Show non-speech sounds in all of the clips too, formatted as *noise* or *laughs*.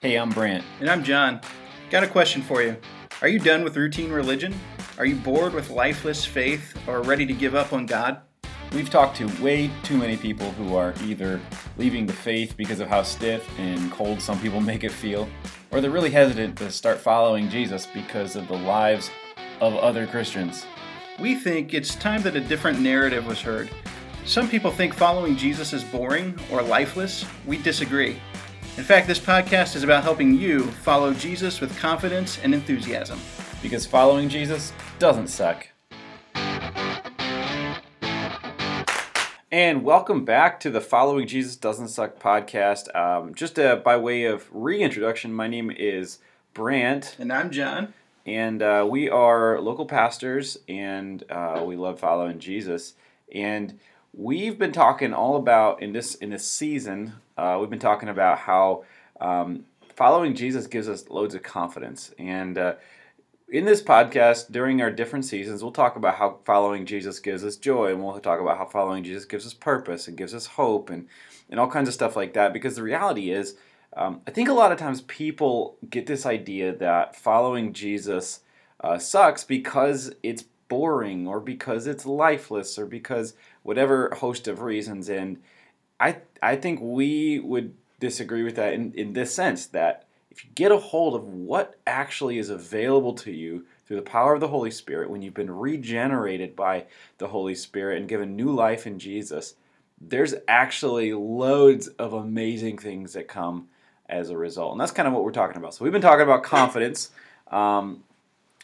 Hey, I'm Brant. And I'm John. Got a question for you. Are you done with routine religion? Are you bored with lifeless faith or ready to give up on God? We've talked to way too many people who are either leaving the faith because of how stiff and cold some people *laughs* make it feel, or they're really hesitant to start following Jesus because of the lives of other Christians. We think it's time that a different narrative was heard. Some people think following Jesus is boring or lifeless. We disagree. In fact, this podcast is about helping you follow Jesus with confidence and enthusiasm. Because following Jesus doesn't suck. And welcome back to the Following Jesus Doesn't Suck podcast. Um, just uh, by way of reintroduction, my name is Brant. And I'm John. And uh, we are local pastors and uh, we love following Jesus. And we've been talking all about in this in this season uh, we've been talking about how um, following Jesus gives us loads of confidence. And uh, in this podcast, during our different seasons, we'll talk about how following Jesus gives us joy, and we'll talk about how following Jesus gives us purpose and gives us hope and, and all kinds of stuff like that. Because the reality is, um, I think a lot of times people get this idea that following Jesus uh, sucks because it's boring or because it's lifeless or because whatever host of reasons. And I I think we would disagree with that in, in this sense that if you get a hold of what actually is available to you through the power of the Holy Spirit, when you've been regenerated by the Holy Spirit and given new life in Jesus, there's actually loads of amazing things that come as a result. And that's kind of what we're talking about. So we've been talking about confidence. Um,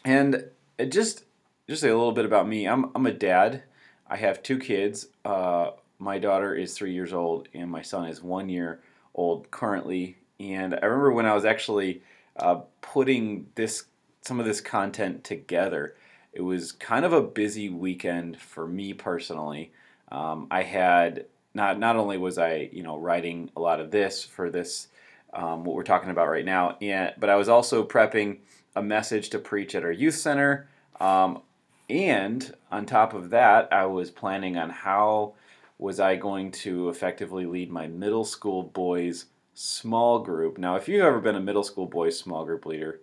and just just a little bit about me. I'm, I'm a dad. I have two kids. Uh, my daughter is three years old and my son is one year old currently. And I remember when I was actually uh, putting this some of this content together, it was kind of a busy weekend for me personally. Um, I had not not only was I you know writing a lot of this for this um, what we're talking about right now, and but I was also prepping a message to preach at our youth center. Um, and on top of that, I was planning on how was I going to effectively lead my middle school boys small group. Now, if you've ever been a middle school boys small group leader,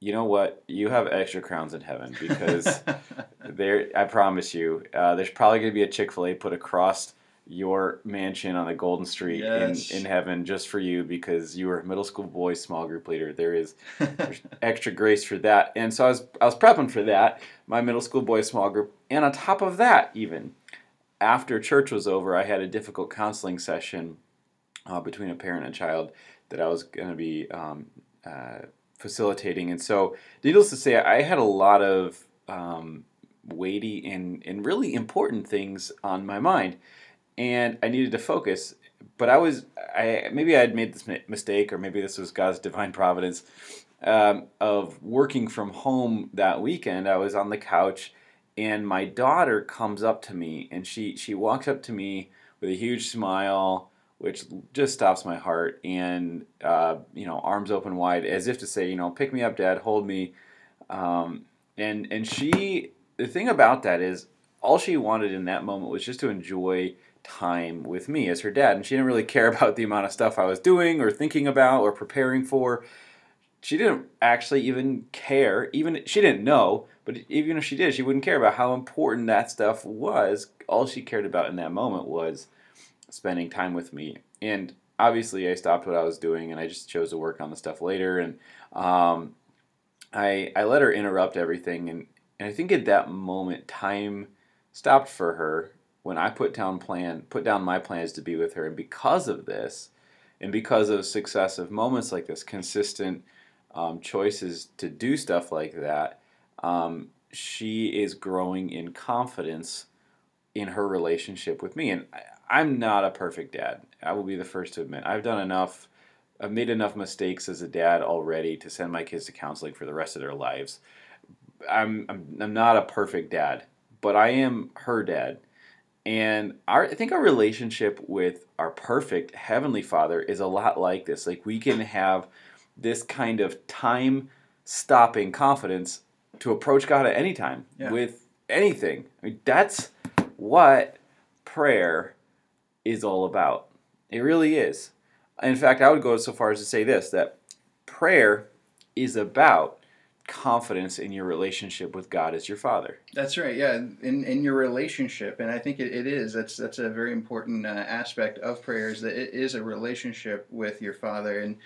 you know what? You have extra crowns in heaven because *laughs* there. I promise you, uh, there's probably going to be a Chick Fil A put across your mansion on the Golden Street yes. in, in heaven just for you because you were a middle school boys small group leader. There is *laughs* extra grace for that, and so I was I was prepping for that, my middle school boys small group, and on top of that, even after church was over, I had a difficult counseling session uh, between a parent and child that I was going to be um, uh, facilitating. And so, needless to say, I had a lot of um, weighty and, and really important things on my mind, and I needed to focus. But I was, I maybe I had made this mistake, or maybe this was God's divine providence um, of working from home that weekend. I was on the couch and my daughter comes up to me and she she walks up to me with a huge smile which just stops my heart and uh, you know arms open wide as if to say you know pick me up dad. Hold me. Um, and and she the thing about that is all she wanted in that moment was just to enjoy time with me as her dad and she didn't really care *laughs* about the amount of stuff i was doing or thinking about or preparing for she didn't actually even care even she didn't know but even if she did, she wouldn't care about how important that stuff was. All she cared about in that moment was spending time with me. And obviously, I stopped what I was doing and I just chose to work on the stuff later. And um, I I let her interrupt everything. And, and I think at that moment, time stopped for her when I put down plan put down my plans to be with her. And because of this, and because of successive moments like this, consistent um, choices to do stuff like that um, she is growing in confidence in her relationship with me. And I, am not a perfect dad. I will be the first to admit. I've done enough, I've made enough mistakes as a dad already to send my kids to counseling for the rest of their lives. I'm, I'm, I'm not a perfect dad, but I am her dad. And our, I think our relationship with our perfect Heavenly Father is a lot like this. Like we can have this kind of time stopping confidence to approach God at any time yeah. with anything. I mean, that's what prayer is all about. It really is. In fact, I would go so far as to say this that prayer is about confidence in your relationship with God as your Father. That's right. Yeah, in in your relationship, and I think it, it is. That's that's a very important uh, aspect of prayer is that it is a relationship with your Father, and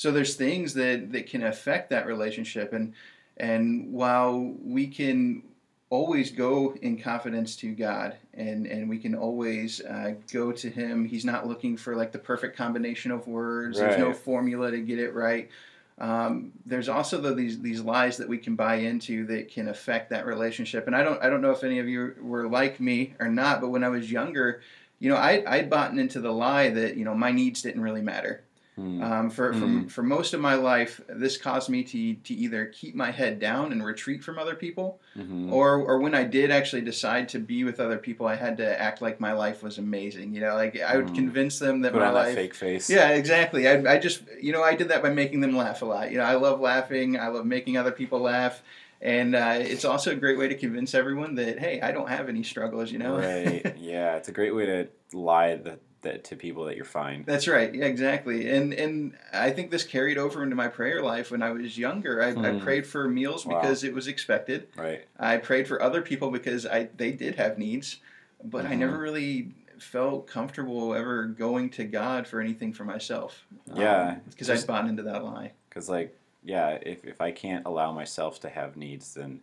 so there's things that that can affect that relationship, and and while we can always go in confidence to God and and we can always uh, go to him he's not looking for like the perfect combination of words. Right. there's no formula to get it right. Um, there's also the, these these lies that we can buy into that can affect that relationship. And I don't I don't know if any of you were like me or not but when I was younger you know I I'd bought into the lie that you know my needs didn't really matter Mm. Um, for, mm. for, for most of my life, this caused me to, to either keep my head down and retreat from other people, mm-hmm. or, or when I did actually decide to be with other people, I had to act like my life was amazing. You know, like I would mm. convince them that Put my on life. That fake face. Yeah, exactly. I, I just, you know, I did that by making them laugh a lot. You know, I love laughing. I love making other people laugh. And uh, it's also a great way to convince everyone that, hey, I don't have any struggles, you know? Right. *laughs* yeah, it's a great way to lie that that to people that you're fine. That's right. Yeah, exactly. And and I think this carried over into my prayer life when I was younger. I, I hmm. prayed for meals wow. because it was expected. Right. I prayed for other people because I they did have needs, but mm-hmm. I never mm-hmm. really felt comfortable ever going to God for anything for myself. Yeah. Because um, I bought into that lie. Because like yeah, if if I can't allow myself to have needs, then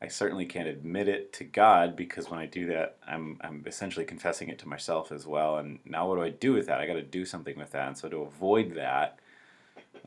I certainly can't admit it to God because when I do that, I'm I'm essentially confessing it to myself as well. And now what do I do with that? I got to do something with that. And so to avoid that,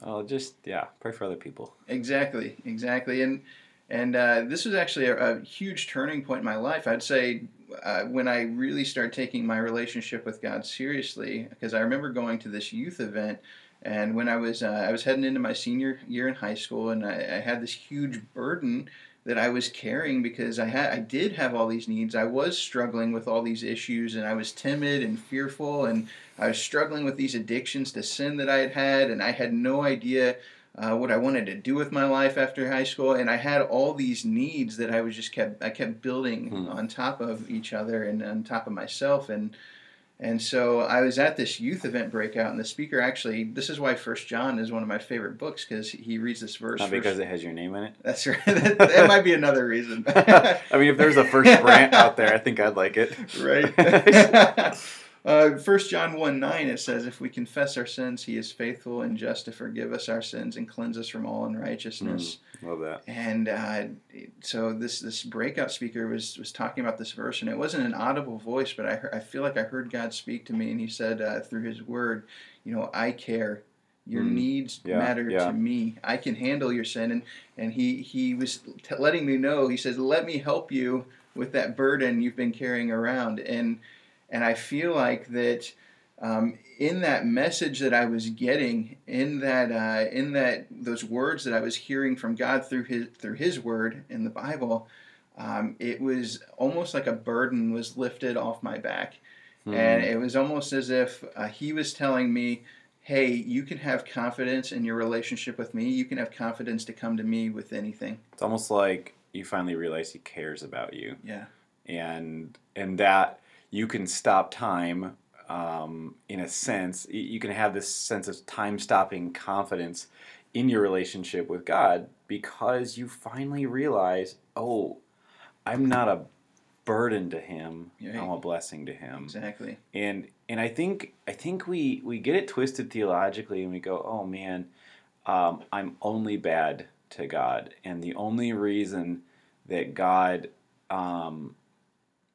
I'll just yeah pray for other people. Exactly, exactly. And and uh, this was actually a, a, huge turning point in my life. I'd say uh, when I really started taking my relationship with God seriously, because I remember going to this youth event. And when I was uh, I was heading into my senior year in high school, and I, I had this huge burden that I was carrying because I had I did have all these needs. I was struggling with all these issues and I was timid and fearful and I was struggling with these addictions to sin that I had had and I had no idea uh, what I wanted to do with my life after high school and I had all these needs that I was just kept I kept building hmm. on top of each other and on top of myself and and so I was at this youth event breakout, and the speaker actually, this is why First John is one of my favorite books because he reads this verse. Not because first. it has your name in it. That's right. that, *laughs* that might be another reason. *laughs* I mean, if there's a First Brant out there, I think I'd like it. *laughs* Right. Uh, 1 John 1 9, it says, If we confess our sins, he is faithful and just to forgive us our sins and cleanse us from all unrighteousness. Mm, love that. And uh, so this this breakout speaker was, was talking about this verse, and it wasn't an audible voice, but I, heard, I feel like I heard God speak to me, and he said uh, through his word, You know, I care. Your mm, needs yeah, matter yeah. to me. I can handle your sin. And, and he, he was t- letting me know, he says, Let me help you with that burden you've been carrying around. And and I feel like that um, in that message that I was getting, in that uh, in that those words that I was hearing from God through His through His Word in the Bible, um, it was almost like a burden was lifted off my back, mm. and it was almost as if uh, He was telling me. Hey, you can have confidence in your relationship with me. You can have confidence to come to me with anything. It's almost like you finally realize he cares about you. Yeah. And and that you can stop time um, in a sense. You can have this sense of time stopping confidence in your relationship with God because you finally realize, oh, I'm not a burden to him. Right. I'm a blessing to him. Exactly. And and I think I think we we get it twisted theologically and we go, oh man, um, I'm only bad to God, and the only reason that God um,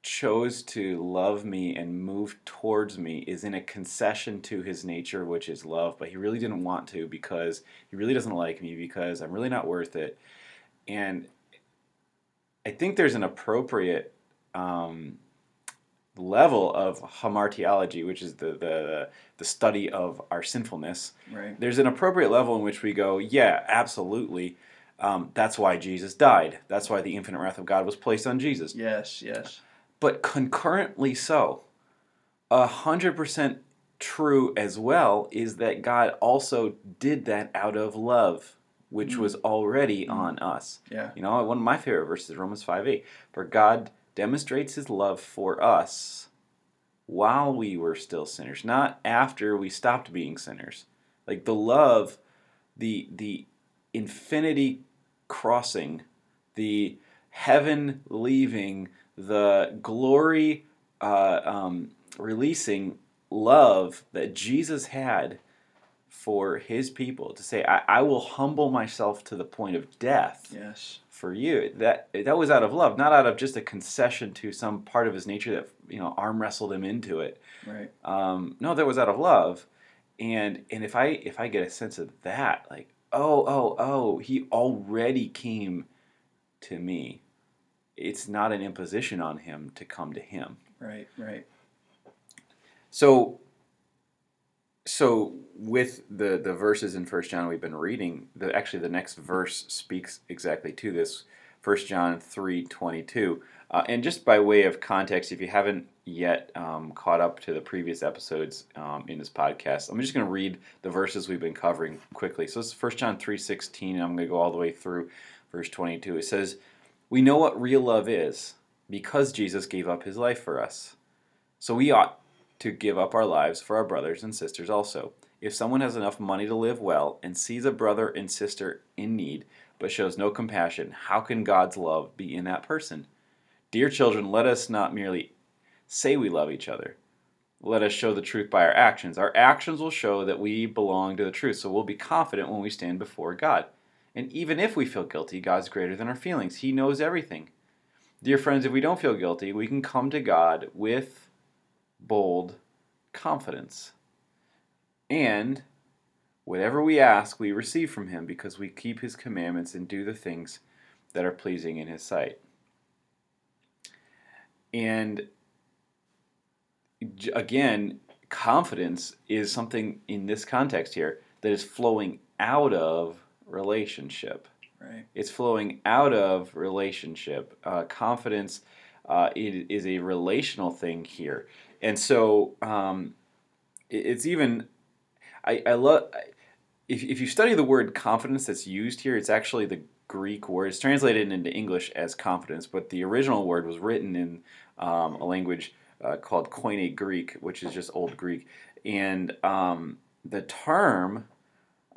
chose to love me and move towards me is in a concession to his nature, which is love, but he really didn't want to because he really doesn't like me because I'm really not worth it. And I think there's an appropriate um, level of hamartiology, which is the, the the study of our sinfulness. Right. There's an appropriate level in which we go, yeah, absolutely. Um, that's why Jesus died. That's why the infinite wrath of God was placed on Jesus. Yes, yes but concurrently so. A hundred percent true as well is that God also did that out of love, which mm. was already mm. on us. Yeah. You know, one of my favorite verses, Romans 5 8. For God demonstrates his love for us while we were still sinners, not after we stopped being sinners. Like the love the the infinity crossing, the heaven leaving, the glory uh, um, releasing love that Jesus had for his people to say, I, I will humble myself to the point of death Yes. for you. That that was out of love, not out of just a concession to some part of his nature that you know arm wrestled him into it. Right. Um, no, that was out of love, and and if I if I get a sense of that, like oh oh oh, he already came to me. It's not an imposition on him to come to him. Right. Right. So so with the the verses in First John we've been reading, the actually the next verse speaks exactly to this. First John three twenty two. Uh, and just by way of context, if you haven't yet um, caught up to the previous episodes um, in this podcast, I'm just going to read the verses we've been covering quickly. So this is 1 John 3.16, and I'm going to go all the way through verse 22. It says, We know what real love is because Jesus gave up his life for us. So we ought to give up our lives for our brothers and sisters also. If someone has enough money to live well and sees a brother and sister in need but shows no compassion, how can God's love be in that person? Dear children, let us not merely say we love each other. Let us show the truth by our actions. Our actions will show that we belong to the truth, so we'll be confident when we stand before God. And even if we feel guilty, God's greater than our feelings. He knows everything. Dear friends, if we don't feel guilty, we can come to God with bold confidence. And whatever we ask, we receive from Him because we keep His commandments and do the things that are pleasing in His sight. And again, confidence is something in this context here that is flowing out of relationship. Right. It's flowing out of relationship. Uh, confidence uh, it is a relational thing here, and so um, it- it's even. I, I love if if you study the word confidence that's used here, it's actually the Greek word. It's translated into English as confidence, but the original word was written in um, a language uh, called Koine Greek, which is just Old Greek, and um, the term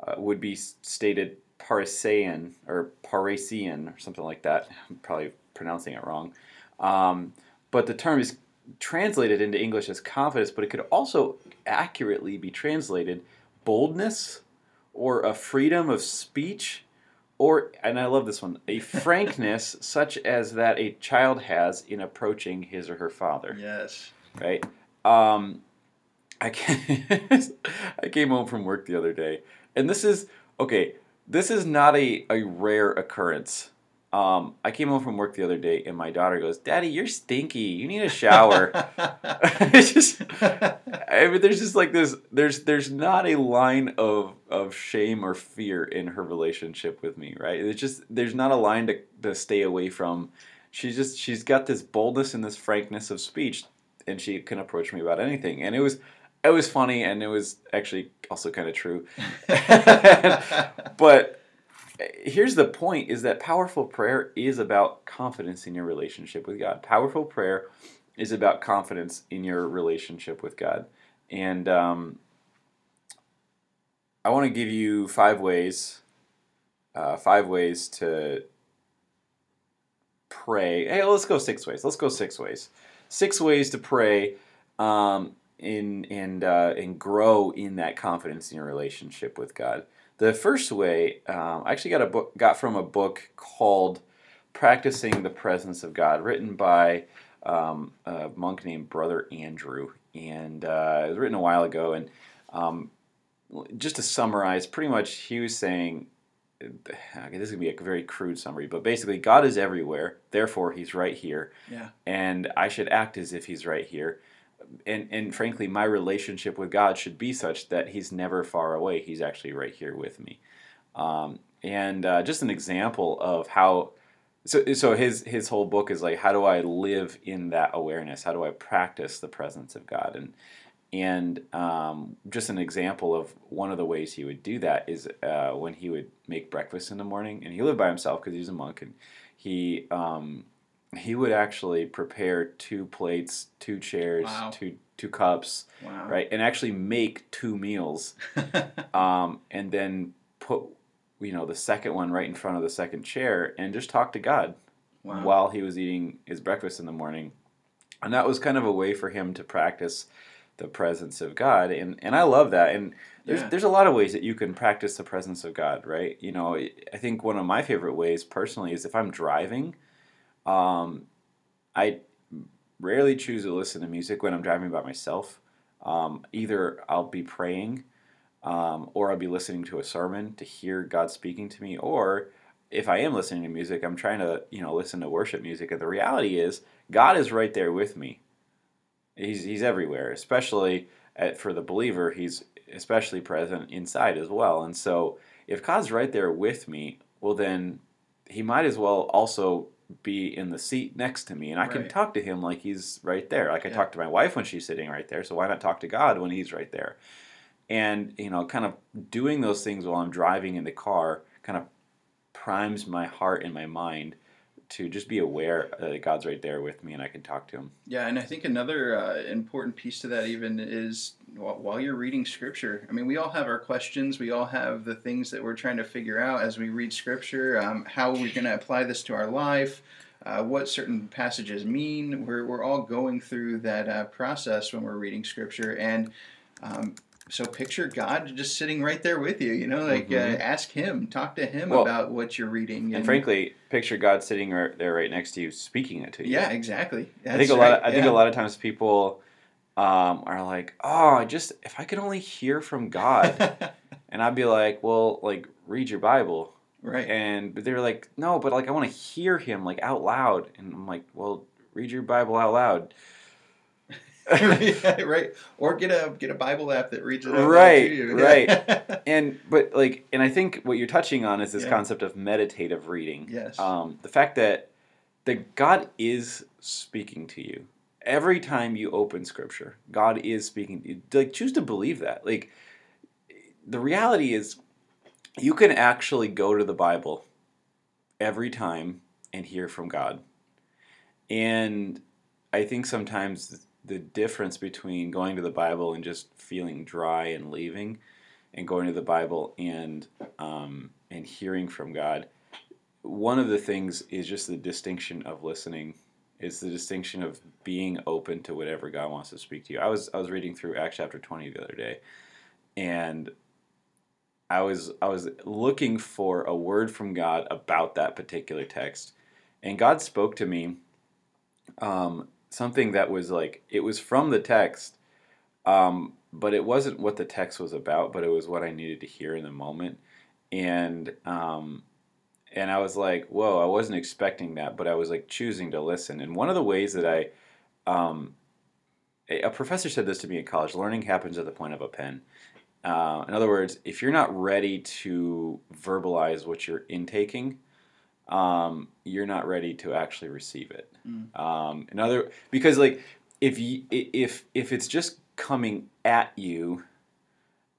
uh, would be stated Parisian or Parisian or something like that. I'm probably pronouncing it wrong. Um, but the term is translated into English as confidence, but it could also accurately be translated boldness or a freedom of speech or, and I love this one, a frankness *laughs* such as that a child has in approaching his or her father Yes. right? Um, I came, *laughs* I came home from work the other day, and this is okay. This is not a, a rare occurrence. Um, I came home from work the other day, and my daughter goes, "Daddy, you're stinky. You need a shower." *laughs* *laughs* it's just, I mean, there's just like this. There's there's not a line of of shame or fear in her relationship with me, right? It's just there's not a line to to stay away from. She's just she's got this boldness and this frankness of speech, and she can approach me about anything. And it was it was funny, and it was actually also kind of true. *laughs* but here's the point is that powerful prayer is about confidence in your relationship with God. Powerful prayer is about confidence in your relationship with God. And um, I want to give you five ways, uh, five ways to pray. Hey, let's go six ways. Let's go six ways. Six ways to pray um, in and uh, and grow in that confidence in your relationship with God. The first way, um, I actually got a book got from a book called "Practicing the Presence of God," written by um, a monk named Brother Andrew, and uh, it was written a while ago. And um, just to summarize, pretty much he was saying, okay, this is gonna be a very crude summary, but basically, God is everywhere. Therefore, He's right here, Yeah. and I should act as if He's right here. And, and frankly, my relationship with God should be such that He's never far away. He's actually right here with me. Um, and uh, just an example of how so so his his whole book is like how do I live in that awareness? How do I practice the presence of God? And and um, just an example of one of the ways he would do that is uh, when he would make breakfast in the morning, and he lived by himself because he's a monk, and he um, he would actually prepare two plates, two chairs, Wow. two two cups, Wow. right, and actually make two meals *laughs* um, and then put you know the second one right in front of the second chair and just talk to God Wow. while he was eating his breakfast in the morning. And that was kind of a way for him to practice the presence of God. And and I love that. And there's Yeah. there's a lot of ways that you can practice the presence of God, right? You know, I think one of my favorite ways personally is if I'm driving, um, I rarely choose to listen to music when I'm driving by myself. Um, either I'll be praying um, or I'll be listening to a sermon to hear God speaking to me, or if I am listening to music, I'm trying to you know listen to worship music. And the reality is, God is right there with me. He's He's everywhere, especially at, for the believer. He's especially present inside as well. And so, if God's right there with me, well then He might as well also be in the seat next to me, and I can talk to Him like He's right there. Like I Yeah. talk to my wife when she's sitting right there. So why not talk to God when He's right there? And you know, kind of doing those things while I'm driving in the car, kind of primes my heart and my mind to just be aware that God's right there with me and I can talk to Him. Yeah, and I think another uh, important piece to that even is while you're reading scripture. I mean, we all have our questions. We all have the things that we're trying to figure out as we read scripture. Um, how we're going to apply this to our life. Uh, what certain passages mean. We're, we're all going through that uh, process when we're reading scripture. And um, so picture God just sitting right there with you. You know, like Mhm. uh, ask Him, talk to Him Well, about what you're reading. And frankly, picture God sitting right there right next to you, speaking it to you. yeah, exactly. I think That's a lot. Of, right, I think a lot of times people um, are like, "Oh, I just if I could only hear from God," *laughs* and I'd be like, "Well, like read your Bible." right. And but they're like, "No, but like I want to hear Him like out loud," and I'm like, "Well, read your Bible out loud." *laughs* Yeah, right. Or get a get a Bible app that reads it. Right, you. *laughs* right. And but like, and I think what you're touching on is this Yeah. concept of meditative reading. yes. um, the fact that that God is speaking to you every time you open Scripture. God is speaking. To you. Like choose to believe that. Like the reality is, you can actually go to the Bible every time and hear from God. And I think sometimes the difference between going to the Bible and just feeling dry and leaving, and going to the Bible and um, and hearing from God one of the things is just the distinction of listening It's the distinction of being open to whatever God wants to speak to you. I was I was reading through Acts chapter 20 the other day and I was I was looking for a word from God about that particular text and God spoke to me um, something that was like it was from the text um, but it wasn't what the text was about but it was what I needed to hear in the moment and um, and I was like, whoa, I wasn't expecting that, but I was like choosing to listen. And one of the ways that I, um, a professor said this to me in college learning happens at the point of a pen. Uh, in other words, if you're not ready to verbalize what you're intaking, um, you're not ready to actually receive it. Mm. Um, in other, because like if you if if it's just coming at you,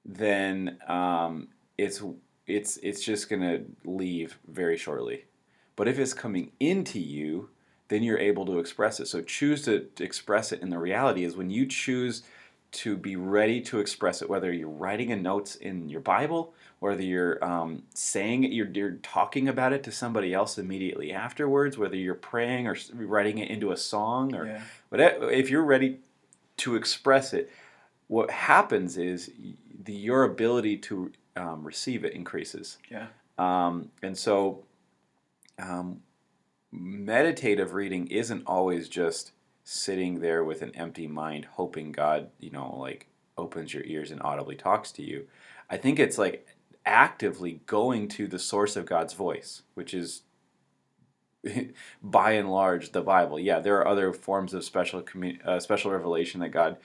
then um, it's it's it's just gonna leave very shortly. But if it's coming into you, then you're able to express it. So choose to, to express it. And the reality is when you choose to be ready to express it, whether you're writing a notes in your Bible, whether you're um, saying it, you're, you're talking about it to somebody else immediately afterwards, whether you're praying or writing it into a song or yeah. but if you're ready to express it, what happens is the, your ability to um, receive it increases. Yeah. Um, and so, um, meditative reading isn't always just sitting there with an empty mind, hoping God, you know, like opens your ears and audibly talks to you. I think it's like actively going to the source of God's voice, which is *laughs* by and large the Bible. Yeah, there are other forms of special commu- uh, special revelation that God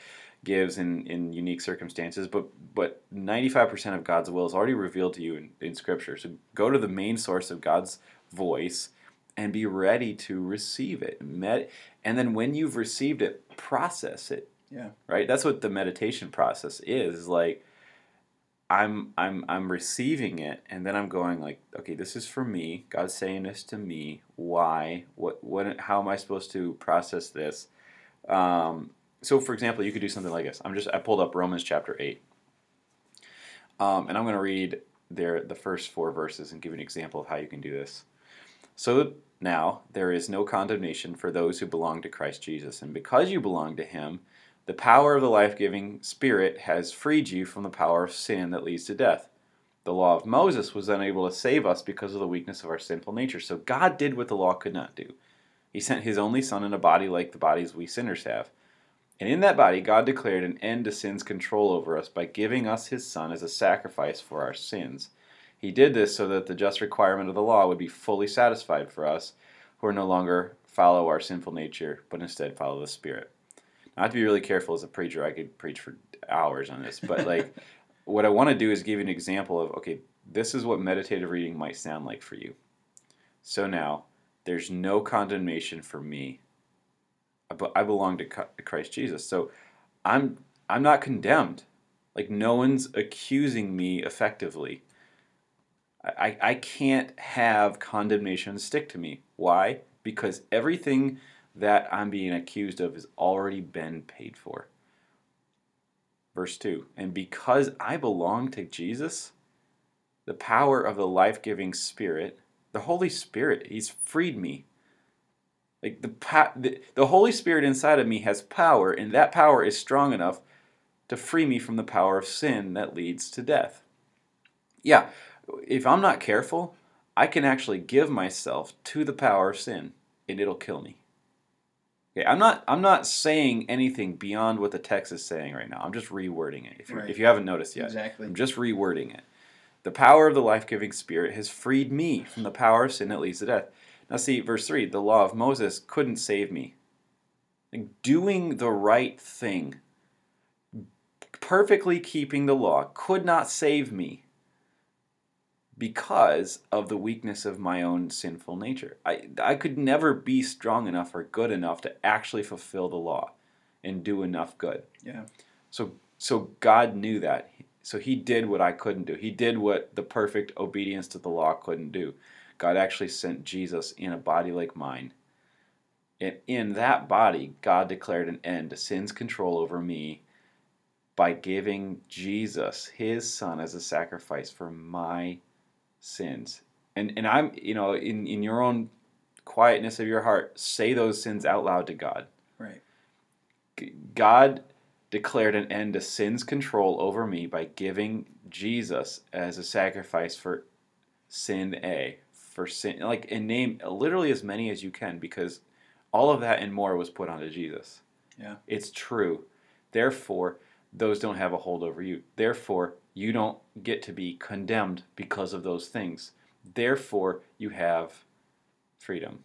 gives in, in unique circumstances, but but 95% of God's will is already revealed to you in, in Scripture. So go to the main source of God's voice and be ready to receive it. Med- and then when you've received it, process it. Yeah. Right? That's what the meditation process is. is like I'm I'm I'm receiving it and then I'm going like, okay, this is for me. God's saying this to me. Why? What what how am I supposed to process this? Um, so for example, you could do something like this. I'm just I pulled up Romans chapter 8. Um, and I'm going to read there the first four verses and give an example of how you can do this. So now there is no condemnation for those who belong to Christ Jesus, and because you belong to him, the power of the life-giving spirit has freed you from the power of sin that leads to death. The law of Moses was unable to save us because of the weakness of our sinful nature. So God did what the law could not do. He sent his only son in a body like the bodies we sinners have. And in that body, God declared an end to sin's control over us by giving us his Son as a sacrifice for our sins. He did this so that the just requirement of the law would be fully satisfied for us, who are no longer follow our sinful nature, but instead follow the Spirit. Now, I have to be really careful as a preacher. I could preach for hours on this, but like, *laughs* what I want to do is give you an example of okay, this is what meditative reading might sound like for you. So now, there's no condemnation for me I belong to Christ Jesus. So I'm I'm not condemned. Like no one's accusing me effectively. I, I can't have condemnation stick to me. Why? Because everything that I'm being accused of has already been paid for. Verse 2 And because I belong to Jesus, the power of the life giving Spirit, the Holy Spirit, He's freed me like the, the the Holy Spirit inside of me has power, and that power is strong enough to free me from the power of sin that leads to death. Yeah, if I'm not careful, I can actually give myself to the power of sin, and it'll kill me. Okay, I'm not I'm not saying anything beyond what the text is saying right now. I'm just rewording it. If you, right. if you haven't noticed yet, exactly. I'm just rewording it. The power of the life-giving Spirit has freed me from the power of sin that leads to death. Now, see, verse 3 the law of Moses couldn't save me. Doing the right thing, perfectly keeping the law, could not save me because of the weakness of my own sinful nature. I, I could never be strong enough or good enough to actually fulfill the law and do enough good. Yeah. So so God knew that. So he did what I couldn't do. He did what the perfect obedience to the law couldn't do. God actually sent Jesus in a body like mine. And in that body, God declared an end to sin's control over me by giving Jesus, his son, as a sacrifice for my sins. And and I'm, you know, in, in your own quietness of your heart, say those sins out loud to God. Right. God declared an end to sin's control over me by giving Jesus as a sacrifice for sin A, for sin like and name literally as many as you can because all of that and more was put onto Jesus. Yeah. It's true. Therefore, those don't have a hold over you. Therefore, you don't get to be condemned because of those things. Therefore, you have freedom.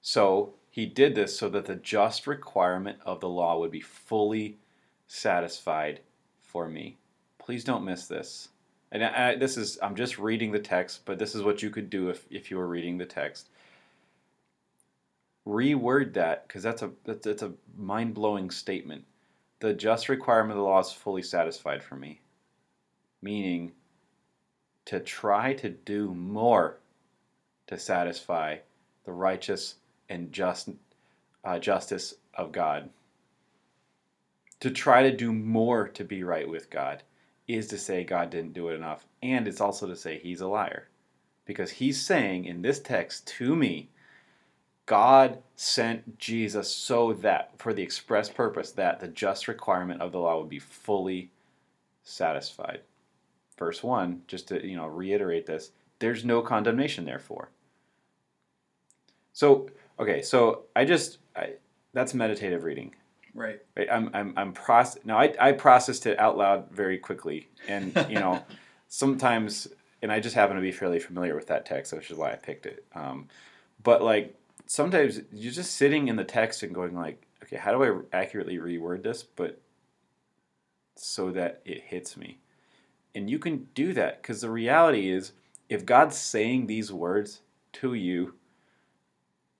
So, he did this so that the just requirement of the law would be fully satisfied for me. Please don't miss this and I, this is I'm just reading the text, but this is what you could do if, if you were reading the text. Reword that because that's a that's, that's a mind blowing statement. The just requirement of the law is fully satisfied for me, meaning to try to do more to satisfy the righteous and just uh, justice of God. To try to do more to be right with God is to say God didn't do it enough, and it's also to say he's a liar. Because he's saying in this text to me, God sent Jesus so that, for the express purpose that the just requirement of the law would be fully satisfied. Verse 1, just to you know reiterate this, there's no condemnation therefore. So, okay, so I just, I, that's meditative reading. Right. Right. I'm I'm I'm process now I, I processed it out loud very quickly. And you know, *laughs* sometimes and I just happen to be fairly familiar with that text, which is why I picked it. Um, but like sometimes you're just sitting in the text and going like, okay, how do I accurately reword this, but so that it hits me. And you can do that because the reality is, if God's saying these words to you,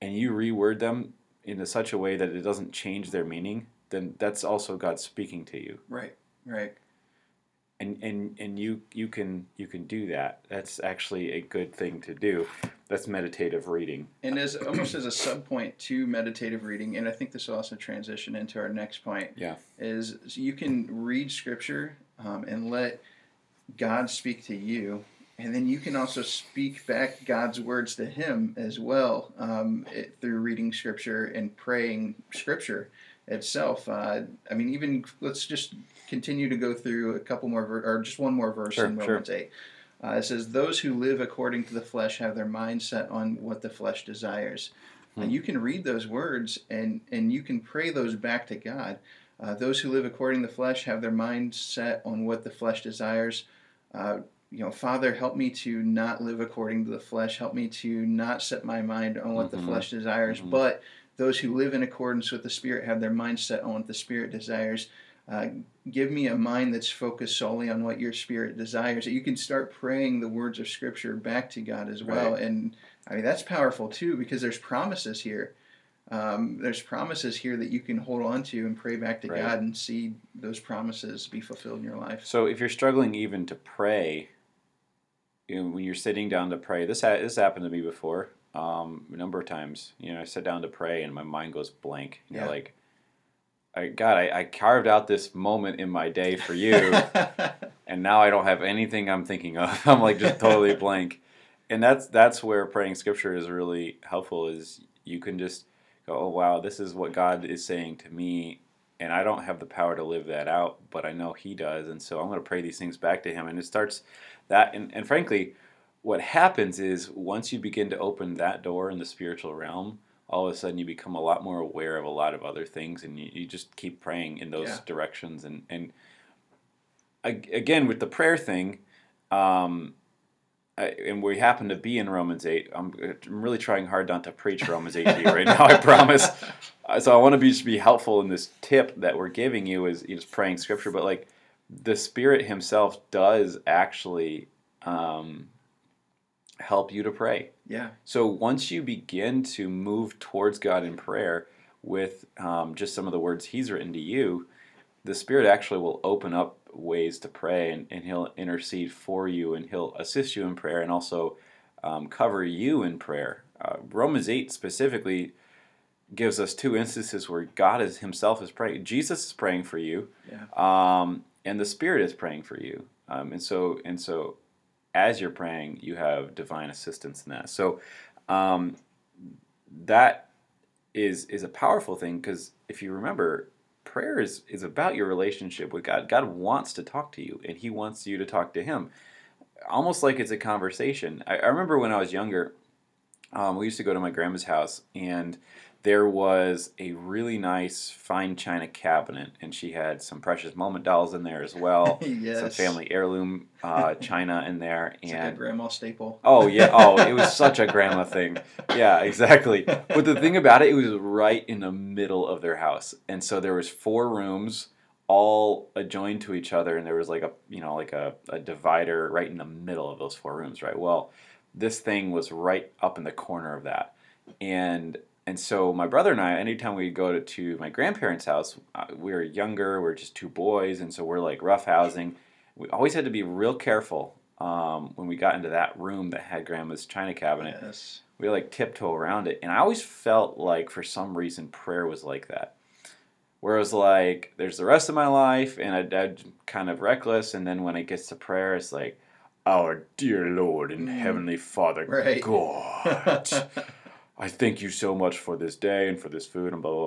and you reword them in such a way that it doesn't change their meaning, then that's also God speaking to you. Right. Right. And and and you you can you can do that. That's actually a good thing to do. That's meditative reading. And as almost as a sub point to meditative reading, and I think this will also transition into our next point. Yeah. Is you can read scripture um, and let God speak to you, and then you can also speak back God's words to Him as well um, it, through reading Scripture and praying Scripture itself. Uh, I mean, even let's just continue to go through a couple more, ver- or just one more verse Sure, in Romans eight. Uh, it says, "Those who live according to the flesh have their mind set on what the flesh desires." Hmm. And you can read those words and and you can pray those back to God. Uh, those who live according to the flesh have their mind set on what the flesh desires. Uh, you know, Father, help me to not live according to the flesh. Help me to not set my mind on what Mhm. the flesh desires. Mhm. But those who live in accordance with the Spirit have their mind set on what the Spirit desires. Uh, give me a mind that's focused solely on what your Spirit desires. You can start praying the words of Scripture back to God as well. Right. And I mean, that's powerful too because there's promises here. Um, there's promises here that you can hold on to and pray back to Right. God and see those promises be fulfilled in your life. So if you're struggling even to pray, you know, when you're sitting down to pray, this ha- this happened to me before um, a number of times. You know, I sit down to pray and my mind goes blank. You Yeah. know, like, I, God, I, I carved out this moment in my day for you, *laughs* and now I don't have anything I'm thinking of. *laughs* I'm like just totally *laughs* blank, and that's that's where praying scripture is really helpful. Is you can just go, oh wow, this is what God is saying to me, and I don't have the power to live that out, but I know He does, and so I'm going to pray these things back to Him, and it starts that, and, and frankly, what happens is once you begin to open that door in the spiritual realm. All of a sudden, you become a lot more aware of a lot of other things, and you, you just keep praying in those Yeah. directions. And, and again, with the prayer thing, um, I, and we happen to be in Romans 8. I'm, I'm really trying hard not to preach Romans 8 to you right now, I promise. Uh, So I want to be just be helpful in this tip that we're giving you is just praying scripture, but like the Spirit Himself does actually um, help you to pray. Yeah, So once you begin to move towards God in prayer with um, just some of the words He's written to you, the Spirit actually will open up ways to pray and, and He'll intercede for you and He'll assist you in prayer and also um, cover you in prayer. Uh, Romans 8 specifically gives us two instances where God is Himself is praying. Jesus is praying for you, yeah, um, and the Spirit is praying for you. Um, and so and so, as you're praying, you have divine assistance in that. So um, that is is a powerful thing because if you remember, prayer is is about your relationship with God. God wants to talk to you, and He wants you to talk to Him, almost like it's a conversation. I, I remember when I was younger, um, we used to go to my grandma's house, and there was a really nice fine china cabinet, and she had some precious moment dolls in there as well. *laughs* Some family heirloom uh, *laughs* china in there, It's like a and grandma staple. oh yeah, *laughs* oh it was such a grandma thing. Yeah, exactly. But the thing about it, it was right in the middle of their house, and so there was four rooms all adjoined to each other, and there was like a you know like a, a divider right in the middle of those four rooms. Right. Well, this thing was right up in the corner of that, and and so my brother and I, anytime we go to, to my grandparents' house, uh, we were younger, we are just two boys, and so we're like roughhousing. We always had to be real careful um, when we got into that room that had grandma's china cabinet. Yes. We like tiptoe around it, and I always felt like for some reason prayer was like that. Where it was like, there's the rest of my life, and I'd, I'd kind of reckless, and then when it gets to prayer, it's like, our dear Lord and Mm. Heavenly Father, Right. God. *laughs* I thank you so much for this day and for this food and blah blah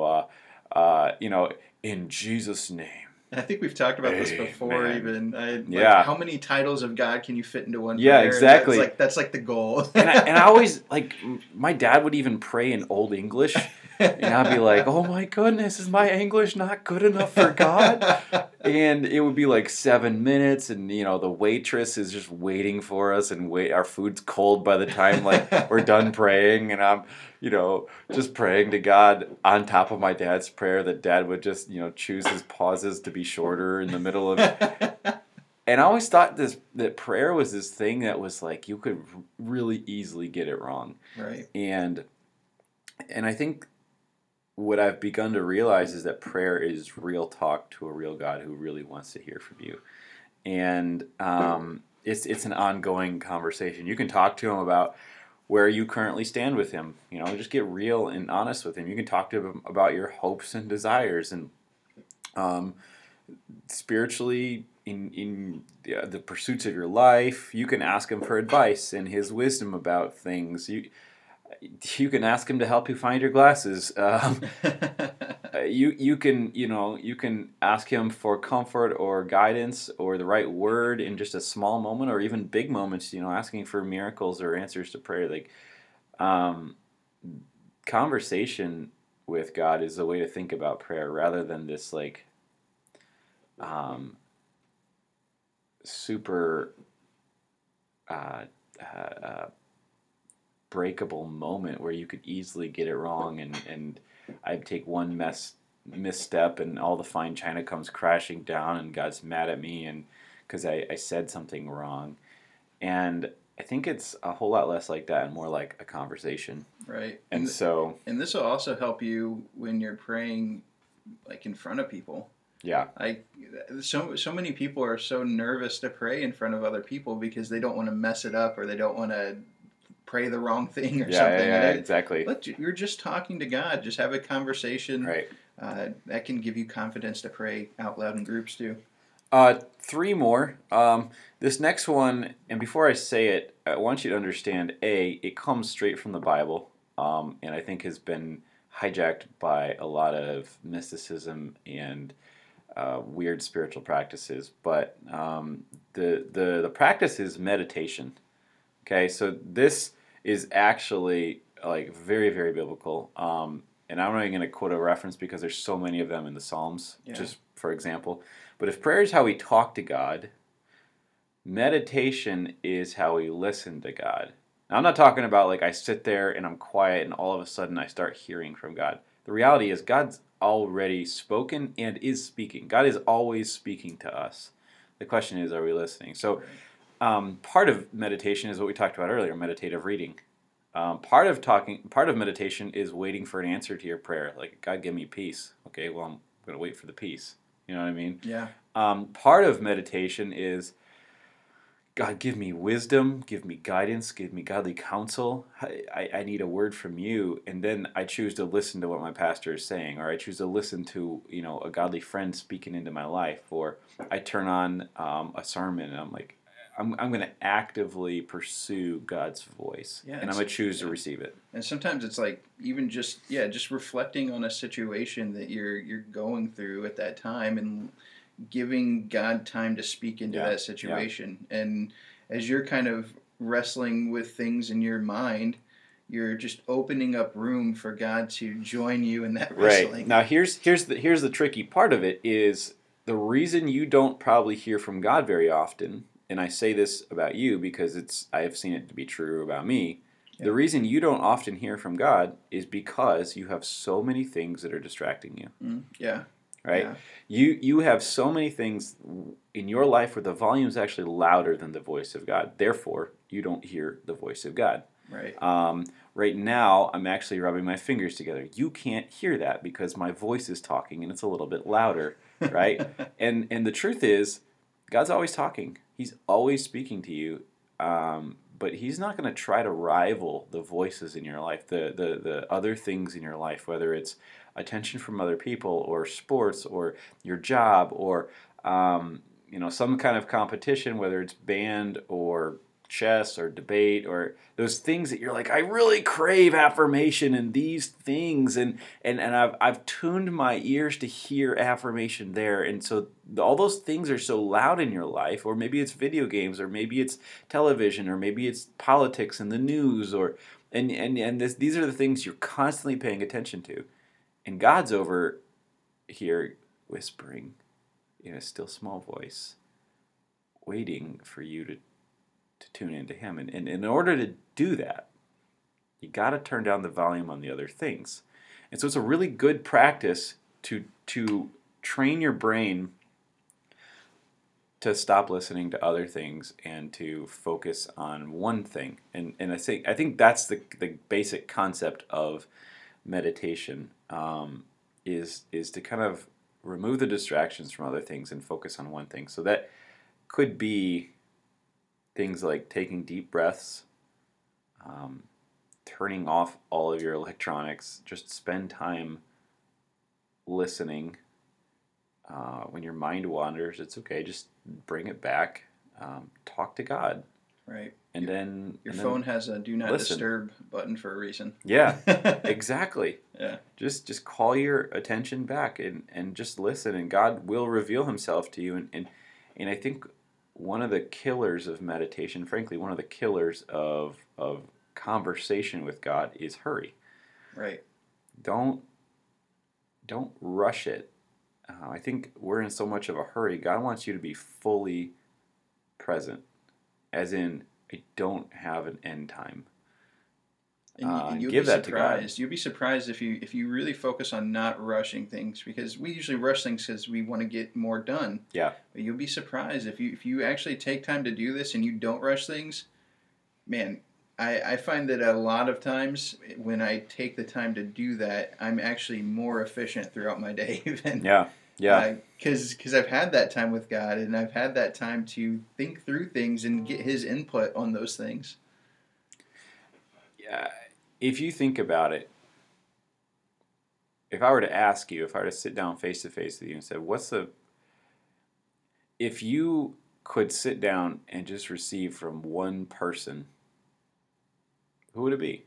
blah. Uh, you know, in Jesus' name. I think we've talked about this before. Even I, like, Yeah. How many titles of God can you fit into one? Yeah, prayer? Exactly. That's like that's like the goal. And I, and I *laughs* always like my dad would even pray in old English, *laughs* and I'd be like, "Oh my goodness, is my English not good enough for God?" And it would be like seven minutes, and you know the waitress is just waiting for us, and wait, our food's cold by the time like we're done praying, and I'm, you know, just praying to God on top of my dad's prayer that Dad would just you know choose his pauses to be shorter in the middle of and I always thought this that prayer was this thing that was like you could really easily get it wrong. right. And and I think what I've begun to realize is that prayer is real talk to a real God who really wants to hear from you. And um, it's it's an ongoing conversation. You can talk to him about where you currently stand with him. You know, just get real and honest with him. You can talk to him about your hopes and desires and um, spiritually in in the, the pursuits of your life. You can ask him for advice and his wisdom about things. You *laughs* you can ask him to help you find your glasses. Um, *laughs* uh, you you can you know you can ask him for comfort or guidance or the right word in just a small moment or even big moments. You know, asking for miracles or answers to prayer. Like, um, conversation with God is a way to think about prayer rather than this like um, super uh, uh, uh, breakable moment where you could easily get it wrong and, and I'd take one mess misstep and all the fine china comes crashing down and God's mad at me and because I, I said something wrong. And I think it's a whole lot less like that and more like a conversation. Right. And, And, so, and this will also help you when you're praying, like in front of people. yeah, Like so, so many people are so nervous to pray in front of other people because they don't want to mess it up or they don't want to pray the wrong thing or yeah, something. yeah, yeah, it- exactly. you, you're just talking to God. Just have a conversation. Right. Uh, that can give you confidence to pray out loud in groups too. Uh, three more. Um, this next one, and before I say it, I want you to understand A, it comes straight from the Bible, um, and I think has been hijacked by a lot of mysticism and uh, weird spiritual practices. But um, the, the, the practice is meditation. Okay, so this is actually like very, very biblical. Um, and I'm not even going to quote a reference because there's so many of them in the Psalms, Yeah. just for example. But if prayer is how we talk to God, meditation is how we listen to God. Now, I'm not talking about like I sit there and I'm quiet and all of a sudden I start hearing from God. The reality is God's already spoken and is speaking. God is always speaking to us. The question is, are we listening? So, um, part of meditation is what we talked about earlier: meditative reading. Um, part of talking, part of meditation is waiting for an answer to your prayer. Like, God, give me peace. Okay, well, I'm going to wait for the peace. You know what I mean? Yeah. Um, part of meditation is God, give me wisdom, give me guidance, give me godly counsel. I, I, I need a word from you, and then I choose to listen to what my pastor is saying, or I choose to listen to you know a godly friend speaking into my life, or I turn on um, a sermon and I'm like, I'm, I'm going to actively pursue God's voice, Yeah, and I'm going to choose to receive it. And sometimes it's like even just yeah, just reflecting on a situation that you're you're going through at that time and giving God time to speak into Yeah, that situation. And as you're kind of wrestling with things in your mind, you're just opening up room for God to join you in that wrestling. Right now, here's here's the here's the tricky part of it is the reason you don't probably hear from God very often, and I say this about you because it's I have seen it to be true about me. Yeah. The reason you don't often hear from God is because you have so many things that are distracting you. Mm, yeah. Right? Yeah. You you have so many things in your life where the volume is actually louder than the voice of God. Therefore, you don't hear the voice of God. Right. Um, right now, I'm actually rubbing my fingers together. You can't hear that because my voice is talking and it's a little bit louder, right? *laughs* and and the truth is, God's always talking. He's always speaking to you, um, but He's not going to try to rival the voices in your life, the the the other things in your life, whether it's attention from other people or sports or your job or um, you know some kind of competition, whether it's band or chess or debate or those things that you're like I really crave affirmation in these things and and and I've I've tuned my ears to hear affirmation there. And so all those things are so loud in your life or maybe it's video games or maybe it's television or maybe it's politics and the news or and and and this, these are the things you're constantly paying attention to. And God's over here whispering in a still small voice waiting for you to to tune into him. And, and in order to do that, you got to turn down the volume on the other things. And so it's a really good practice to to train your brain to stop listening to other things and to focus on one thing. And and I think I think that's the the basic concept of meditation um, is is to kind of remove the distractions from other things and focus on one thing. So that could be things like taking deep breaths, um, turning off all of your electronics, just spend time listening, uh, when your mind wanders, it's okay. Just bring it back. Um, talk to God, Right. and then Your and then- phone has a do not listen. disturb button for a reason. yeah, *laughs* exactly. Yeah. Just just call your attention back and, and just listen, and God will reveal Himself to you. And, and and I think one of the killers of meditation, frankly, one of the killers of of conversation with God is hurry. Right. don't don't rush it. Uh, I think we're in so much of a hurry. God wants you to be fully present, as in I don't have an end time. And, you- Uh, and you'll give be that surprised. You'll be surprised if you if you really focus on not rushing things because we usually rush things because we want to get more done. Yeah. But you'll be surprised if you if you actually take time to do this and you don't rush things. Man, I, I find that a lot of times when I take the time to do that, I'm actually more efficient throughout my *laughs* day Yeah, yeah, because because I've had that time with God and I've had that time to think through things and get His input on those things. yeah. If you think about it, if I were to ask you, if I were to sit down face to face with you and said, "What's the?" If you could sit down and just receive from one person, who would it be?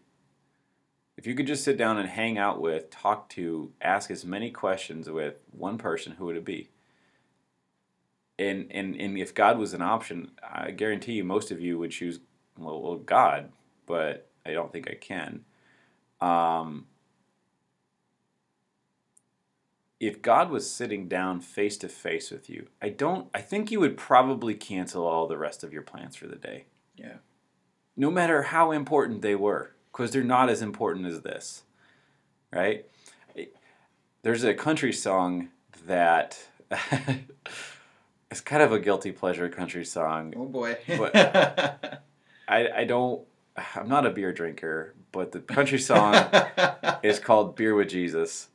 If you could just sit down and hang out with, talk to, ask as many questions with one person, who would it be? And and and if God was an option, I guarantee you most of you would choose well, God, but I don't think I can. Um, if God was sitting down face to face with you, I don't. I think you would probably cancel all the rest of your plans for the day. Yeah. No matter how important they were, because they're not as important as this, right? There's a country song that *laughs* it's kind of a guilty pleasure country song. Oh boy. But- *laughs* I, I don't. *sighs* I'm not a beer drinker, but the country song *laughs* is called Beer with Jesus.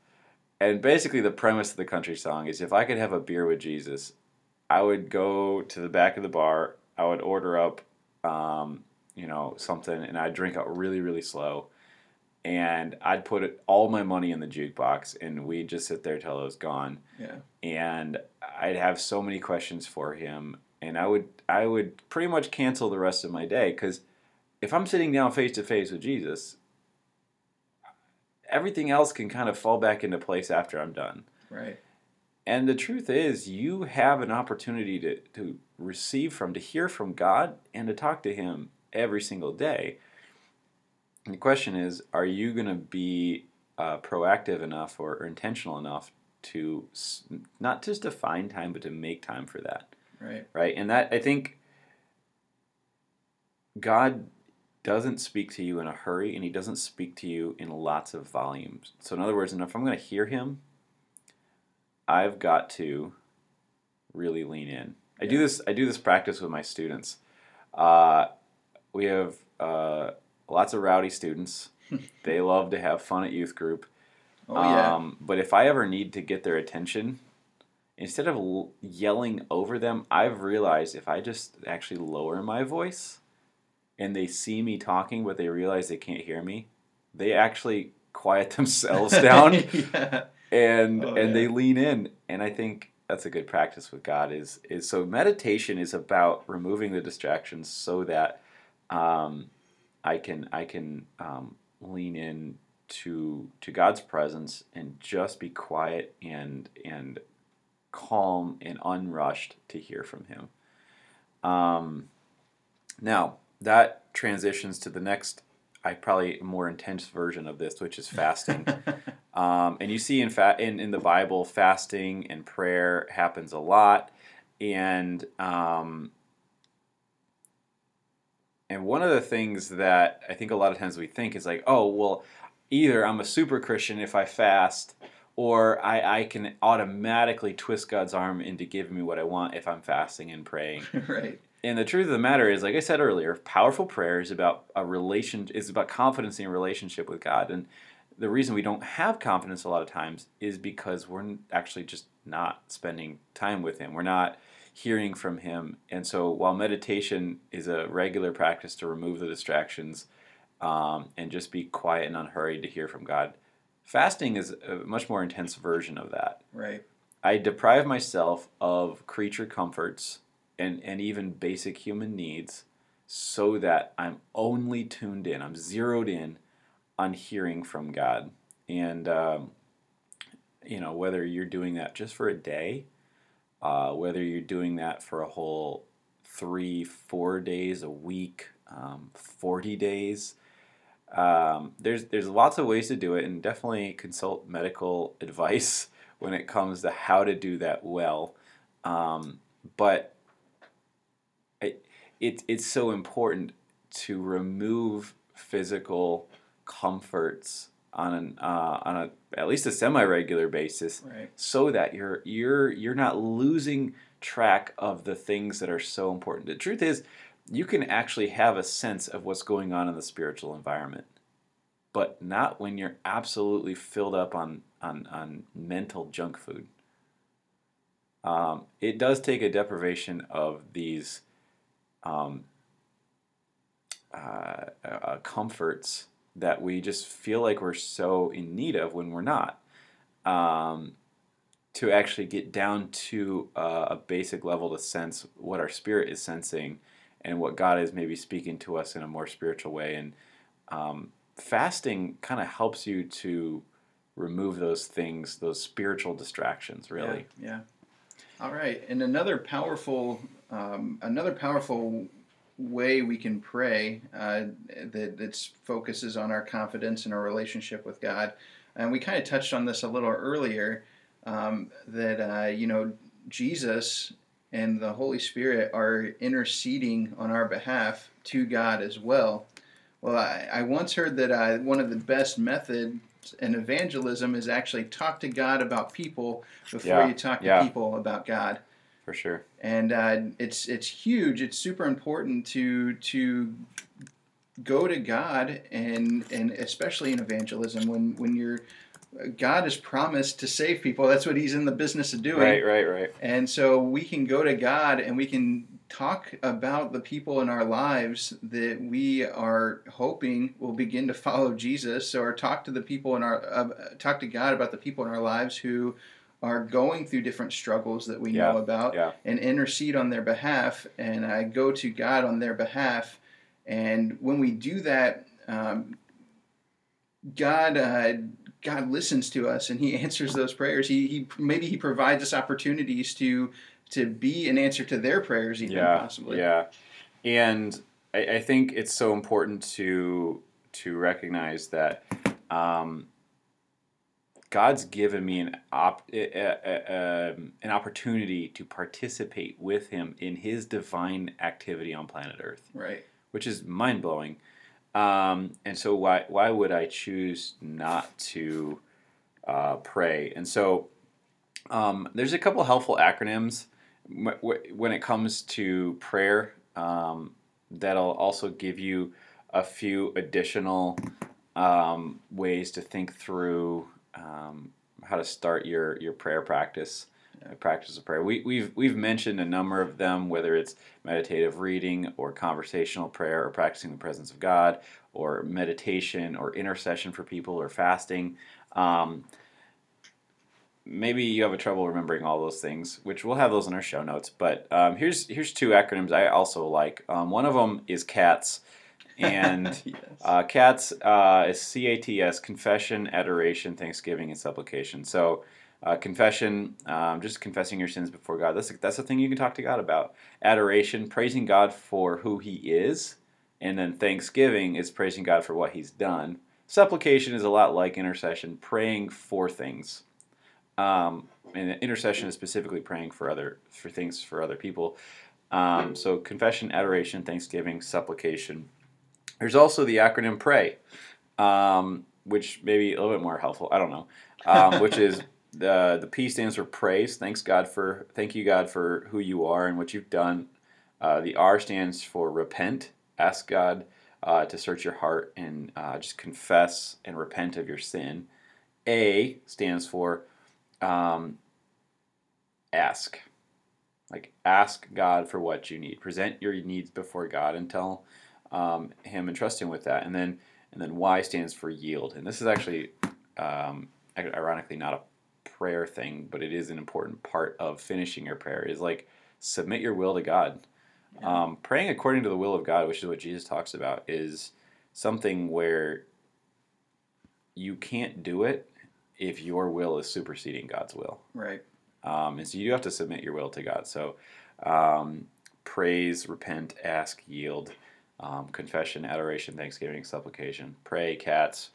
And basically, the premise of the country song is if I could have a beer with Jesus, I would go to the back of the bar, I would order up, um, you know, something, and I'd drink it really, really slow. And I'd put it, all my money in the jukebox, and we'd just sit there till it was gone. yeah. And I'd have so many questions for him, and I would, I would pretty much cancel the rest of my day because if I'm sitting down face to face with Jesus, everything else can kind of fall back into place after I'm done. Right. And the truth is, you have an opportunity to, to receive from, to hear from God, and to talk to Him every single day. And the question is, are you going to be uh, proactive enough or, or intentional enough to s- not just to find time, but to make time for that? Right. right? And that I think God doesn't speak to you in a hurry, and He doesn't speak to you in lots of volumes. So, in other words, if I'm going to hear Him, I've got to really lean in. I do this. I do this practice with my students. Uh, we have uh, lots of rowdy students. *laughs* they love to have fun at youth group. Oh yeah. Um, but if I ever need to get their attention, instead of l- yelling over them, I've realized if I just actually lower my voice and they see me talking, but they realize they can't hear me, they actually quiet *laughs* themselves down *laughs* yeah. and Oh, and they lean in. And I think that's a good practice with God. Is is so meditation is about removing the distractions so that um, I can I can um, lean in to to God's presence and just be quiet and and calm and unrushed to hear from Him. Um, now that transitions to the next, I probably more intense version of this, which is fasting. *laughs* Um, and you see in, fa- in in the Bible, fasting and prayer happens a lot, and um, and one of the things that I think a lot of times we think is like, oh well, either I'm a super Christian if I fast, or I, I can automatically twist God's arm into giving me what I want if I'm fasting and praying. *laughs* right. And the truth of the matter is, like I said earlier, powerful prayer is about a relation is about confidence in a relationship with God. And the reason we don't have confidence a lot of times is because we're actually just not spending time with Him. We're not hearing from Him. And so, while meditation is a regular practice to remove the distractions um, and just be quiet and unhurried to hear from God, fasting is a much more intense version of that. Right. I deprive myself of creature comforts and, and even basic human needs so that I'm only tuned in, I'm zeroed in on hearing from God. And, um, you know, whether you're doing that just for a day, uh, whether you're doing that for a whole three, four days a week, um, 40 days, um, there's there's lots of ways to do it, and definitely consult medical *laughs* advice when it comes to how to do that well. Um, but it, it it's so important to remove physical comforts on an uh, on a at least a semi regular basis, Right. so that you're you're you're not losing track of the things that are so important. The truth is, you can actually have a sense of what's going on in the spiritual environment, but not when you're absolutely filled up on on, on mental junk food. Um, it does take a deprivation of these um, uh, uh, comforts that we just feel like we're so in need of when we're not. Um, to actually get down to uh, a basic level to sense what our spirit is sensing and what God is maybe speaking to us in a more spiritual way. And um, fasting kind of helps you to remove those things, those spiritual distractions, really. Yeah. yeah. All right, and another powerful, um, another powerful way we can pray uh, that that focuses on our confidence and our relationship with God, and we kind of touched on this a little earlier. Um, that uh, you know Jesus and the Holy Spirit are interceding on our behalf to God as well. Well, I, I once heard that uh, one of the best methods in evangelism is actually talk to God about people before Yeah, you talk to yeah. people about God. For sure. And uh, it's it's huge. It's super important to to go to God and and especially in evangelism when when you're God has promised to save people. That's what He's in the business of doing. Right, right, right. And so we can go to God and we can talk about the people in our lives that we are hoping will begin to follow Jesus, or talk to the people in our uh, talk to God about the people in our lives who are going through different struggles that we know about, yeah. and intercede on their behalf. And I go to God on their behalf. And when we do that, um, God. Uh, God listens to us and He *laughs* answers those prayers. He, he maybe He provides us opportunities to to be an answer to their prayers, even yeah, possibly. Yeah, and I, I think it's so important to to recognize that um, God's given me an op, uh, uh, um, an opportunity to participate with Him in His divine activity on planet Earth, Right. which is mind blowing. Um, and so, why why would I choose not to uh, pray? And so, um, there's a couple helpful acronyms wh- wh- when it comes to prayer um, that'll also give you a few additional um, ways to think through um, how to start your, your prayer practice practice of prayer we, we've, we've mentioned a number of them whether it's meditative reading or conversational prayer or practicing the presence of god or meditation or intercession for people or fasting um, maybe you have a trouble remembering all those things, which we'll have those in our show notes. But um, here's here's two acronyms I also like. Um, one of them is CATS, and *laughs* yes. uh, CATS uh, is C A T S: Confession, Adoration, Thanksgiving, and Supplication. So. Uh, confession, um, just confessing your sins before God. That's that's the thing you can talk to God about. Adoration, praising God for who He is, and then thanksgiving is praising God for what He's done. Supplication is a lot like intercession, praying for things um, and intercession is specifically praying for other for things for other people. Um, so confession, adoration, thanksgiving, supplication. There's also the acronym PRAY, um, which may be a little bit more helpful. I don't know, um, *laughs* which is the the P stands for praise. Thanks God for thank you God for who you are and what you've done. Uh, the R stands for repent. Ask God uh, to search your heart and uh, just confess and repent of your sin. A stands for um, ask. Like ask God for what you need. Present your needs before God and tell um, Him and trust Him with that. And then and then Y stands for yield. And this is actually um, ironically not a prayer thing, but it is an important part of finishing your prayer. Is like submit your will to God. Yeah. Um, praying according to the will of God, which is what Jesus talks about, is something where you can't do it if your will is superseding God's will. Right. Um, and so you have to submit your will to God. So um, praise, repent, ask, yield, um, confession, adoration, thanksgiving, supplication, pray, cats.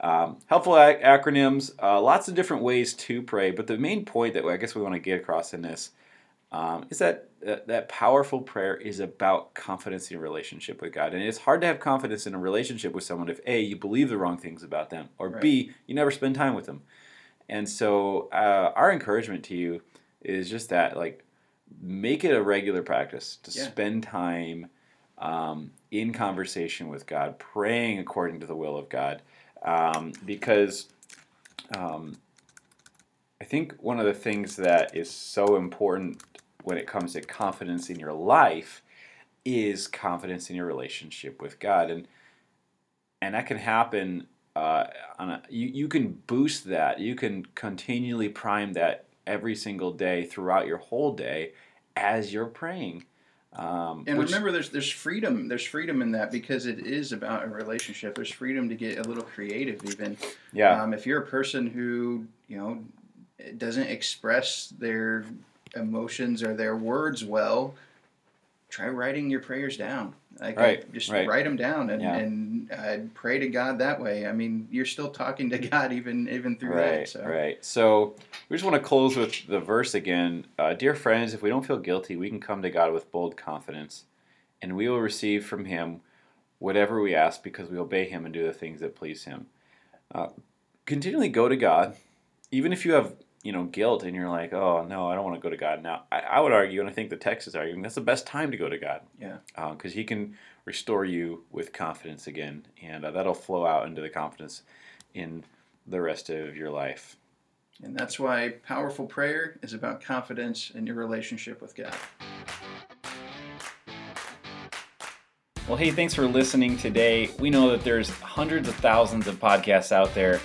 Um, helpful ac- acronyms, uh, lots of different ways to pray, but the main point that I guess we want to get across in this um, is that, that that powerful prayer is about confidence in your relationship with God. And it's hard to have confidence in a relationship with someone if A, you believe the wrong things about them, or Right. B, you never spend time with them. And so, uh, our encouragement to you is just that, like, make it a regular practice to Yeah. spend time um, in conversation with God, praying according to the will of God, um, because um, I think one of the things that is so important when it comes to confidence in your life is confidence in your relationship with God, and and that can happen. Uh, on a, you, you can boost that. You can continually prime that every single day throughout your whole day as you're praying. Um, And which- remember, there's there's freedom. There's freedom in that because it is about a relationship. There's freedom to get a little creative, even. yeah, Um, if you're a person who you know doesn't express their emotions or their words well, try writing your prayers down. Like Right, just right. write them down and, Yeah. and uh, pray to God that way. I mean, you're still talking to God even even through right, that. So right. So we just want to close with the verse again. Uh, Dear friends, if we don't feel guilty, we can come to God with bold confidence, and we will receive from Him whatever we ask because we obey Him and do the things that please Him. Uh, continually go to God, even if you have you know guilt and you're like, oh no, I don't want to go to God now. I, I would argue, and I think the text is arguing, that's the best time to go to God. Yeah. Because He can restore you with confidence again, and uh, that'll flow out into the confidence in the rest of your life. And that's why powerful prayer is about confidence in your relationship with God. Well, hey, thanks for listening today. We know that there's hundreds of thousands of podcasts out there,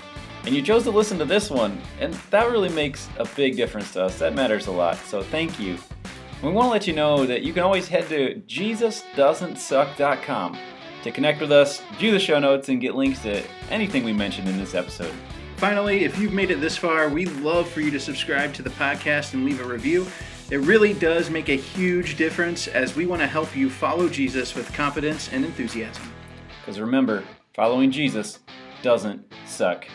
and you chose to listen to this one, and that really makes a big difference to us. That matters a lot, so thank you. We want to let you know that you can always head to JesusDoesn'tSuck.com to connect with us, view the show notes, and get links to anything we mentioned in this episode. Finally, if you've made it this far, we'd love for you to subscribe to the podcast and leave a review. It really does make a huge difference as we want to help you follow Jesus with confidence and enthusiasm. Because remember, following Jesus doesn't suck.